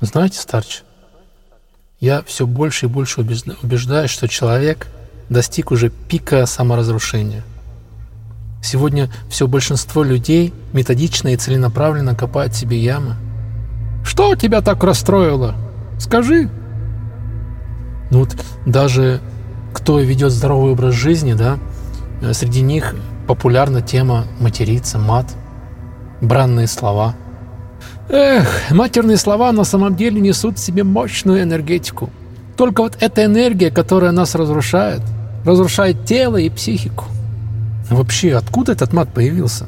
Знаете, старч, я все больше и больше убеждаюсь, что человек достиг уже пика саморазрушения. Сегодня все большинство людей методично и целенаправленно копает себе ямы. Что тебя так расстроило? Скажи. Ну вот даже кто ведет здоровый образ жизни, да, среди них популярна тема материться, мат, бранные слова. Эх, матерные слова на самом деле несут в себе мощную энергетику. Только вот эта энергия, которая нас разрушает, разрушает тело и психику. Вообще, откуда этот мат появился?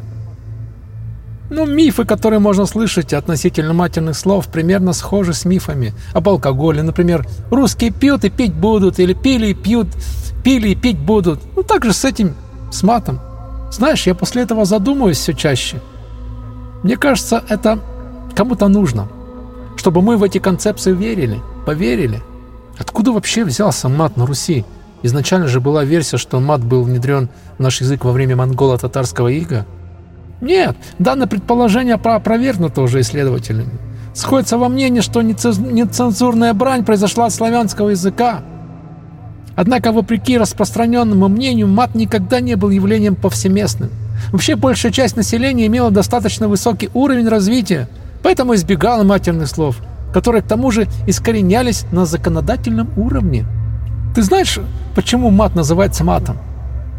Ну, мифы, которые можно слышать относительно матерных слов, примерно схожи с мифами об алкоголе. Например, русские пьют и пить будут, или пили и пьют, пили и пить будут. Ну, так же с этим, с матом. Знаешь, я после этого задумываюсь все чаще. Мне кажется, это кому-то нужно, чтобы мы в эти концепции верили, поверили. Откуда вообще взялся мат на Руси? Изначально же была версия, что мат был внедрен в наш язык во время монголо-татарского ига – нет, данное предположение опровергнуто уже исследователями. Сходится во мнении, что нецензурная брань произошла от славянского языка. Однако, вопреки распространенному мнению, мат никогда не был явлением повсеместным. Вообще, большая часть населения имела достаточно высокий уровень развития, поэтому избегала матерных слов, которые, к тому же, искоренялись на законодательном уровне. Ты знаешь, почему мат называется матом?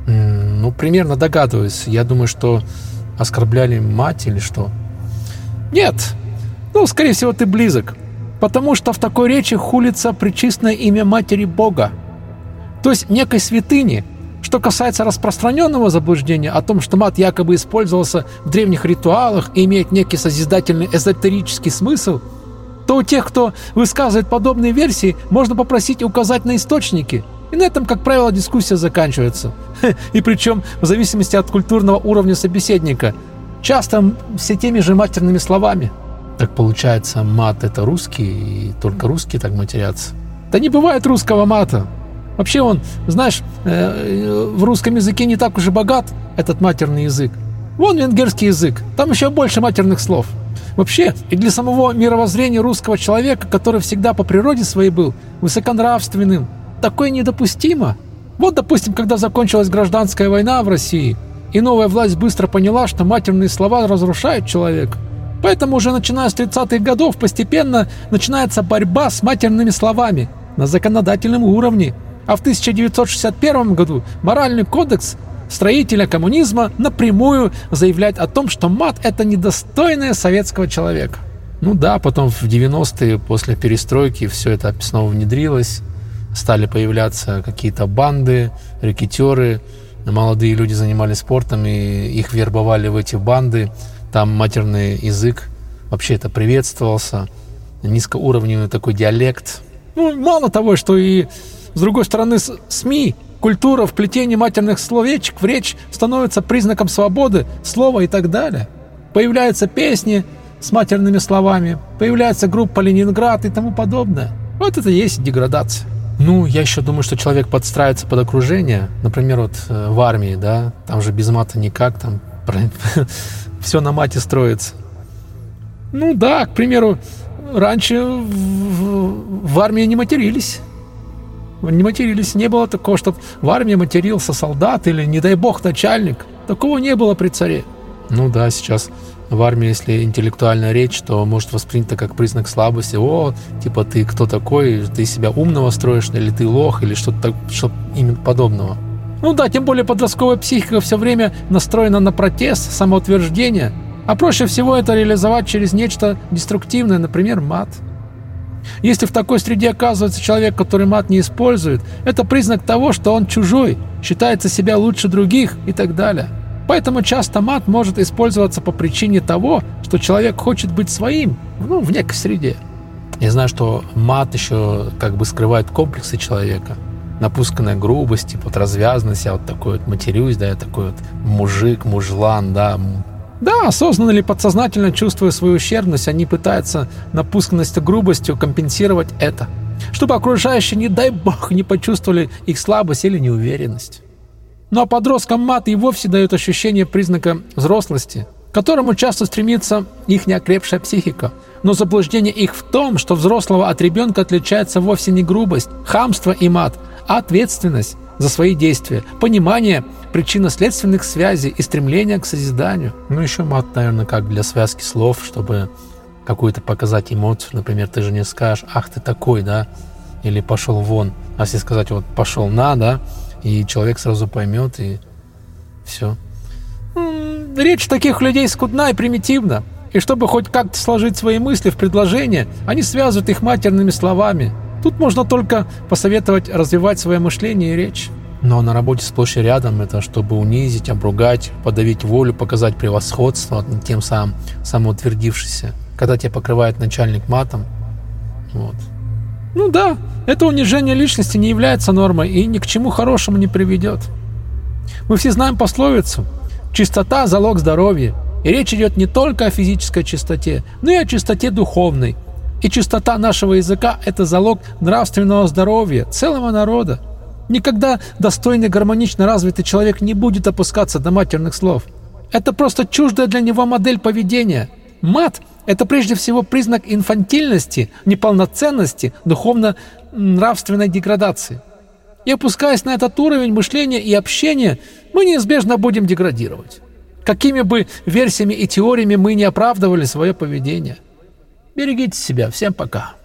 Ну, примерно догадываюсь. Я думаю, что Оскорбляли мать или что? Нет. Ну, скорее всего, ты близок. Потому что в такой речи хулится причистное имя Матери Бога. То есть некой святыни. Что касается распространенного заблуждения о том, что мат якобы использовался в древних ритуалах и имеет некий созидательный эзотерический смысл, то у тех, кто высказывает подобные версии, можно попросить указать на источники – и на этом, как правило, дискуссия заканчивается. И причем в зависимости от культурного уровня собеседника. Часто все теми же матерными словами. Так получается, мат это русский, и только русские так матерятся. Да не бывает русского мата. Вообще он, знаешь, э, в русском языке не так уж и богат этот матерный язык. Вон венгерский язык, там еще больше матерных слов. Вообще, и для самого мировоззрения русского человека, который всегда по природе своей был высоконравственным, Такое недопустимо. Вот, допустим, когда закончилась гражданская война в России, и новая власть быстро поняла, что матерные слова разрушают человека. Поэтому уже начиная с 30-х годов постепенно начинается борьба с матерными словами на законодательном уровне. А в 1961 году моральный кодекс строителя коммунизма напрямую заявляет о том, что мат – это недостойное советского человека. Ну да, потом в 90-е после перестройки все это снова внедрилось стали появляться какие-то банды, рэкетеры, молодые люди занимались спортом, и их вербовали в эти банды. Там матерный язык вообще это приветствовался, низкоуровневый такой диалект. Ну, мало того, что и с другой стороны СМИ, культура вплетения матерных словечек в речь становится признаком свободы, слова и так далее. Появляются песни с матерными словами, появляется группа «Ленинград» и тому подобное. Вот это и есть деградация. Ну, я еще думаю, что человек подстраивается под окружение. Например, вот э, в армии, да, там же без мата никак, там все на мате строится. Ну да, к примеру, раньше в, в армии не матерились. Не матерились. Не было такого, чтобы в армии матерился солдат или, не дай бог, начальник. Такого не было при царе. Ну да, сейчас в армии, если интеллектуальная речь, то может воспринято как признак слабости. О, типа ты кто такой, ты себя умного строишь, или ты лох, или что-то что именно подобного. Ну да, тем более подростковая психика все время настроена на протест, самоутверждение, а проще всего это реализовать через нечто деструктивное, например, мат. Если в такой среде оказывается человек, который мат не использует, это признак того, что он чужой, считается себя лучше других и так далее. Поэтому часто мат может использоваться по причине того, что человек хочет быть своим, ну, в некой среде. Я знаю, что мат еще как бы скрывает комплексы человека. Напусканная грубость, типа вот развязанность, я вот такой вот матерюсь, да, я такой вот мужик, мужлан, да. Да, осознанно или подсознательно чувствуя свою ущербность, они пытаются напусканностью, грубостью компенсировать это, чтобы окружающие, не дай бог, не почувствовали их слабость или неуверенность. Ну а подросткам мат и вовсе дает ощущение признака взрослости, к которому часто стремится их неокрепшая психика. но заблуждение их в том, что взрослого от ребенка отличается вовсе не грубость, хамство и мат, а ответственность за свои действия, понимание причинно-следственных связей и стремление к созиданию. Ну, еще мат, наверное, как для связки слов, чтобы какую-то показать эмоцию. Например, ты же не скажешь «ах, ты такой», да, или «пошел вон». А если сказать вот «пошел на», да, и человек сразу поймет, и все. Речь таких людей скудна и примитивна. И чтобы хоть как-то сложить свои мысли в предложение, они связывают их матерными словами. Тут можно только посоветовать развивать свое мышление и речь. Но на работе сплошь и рядом это чтобы унизить, обругать, подавить волю, показать превосходство тем самым самоутвердившийся. Когда тебя покрывает начальник матом. Вот. Ну да, это унижение личности не является нормой и ни к чему хорошему не приведет. Мы все знаем пословицу «Чистота – залог здоровья». И речь идет не только о физической чистоте, но и о чистоте духовной. И чистота нашего языка – это залог нравственного здоровья целого народа. Никогда достойный гармонично развитый человек не будет опускаться до матерных слов. Это просто чуждая для него модель поведения. Мат – это прежде всего признак инфантильности, неполноценности, духовно-нравственной деградации. И опускаясь на этот уровень мышления и общения, мы неизбежно будем деградировать. Какими бы версиями и теориями мы не оправдывали свое поведение. Берегите себя. Всем пока.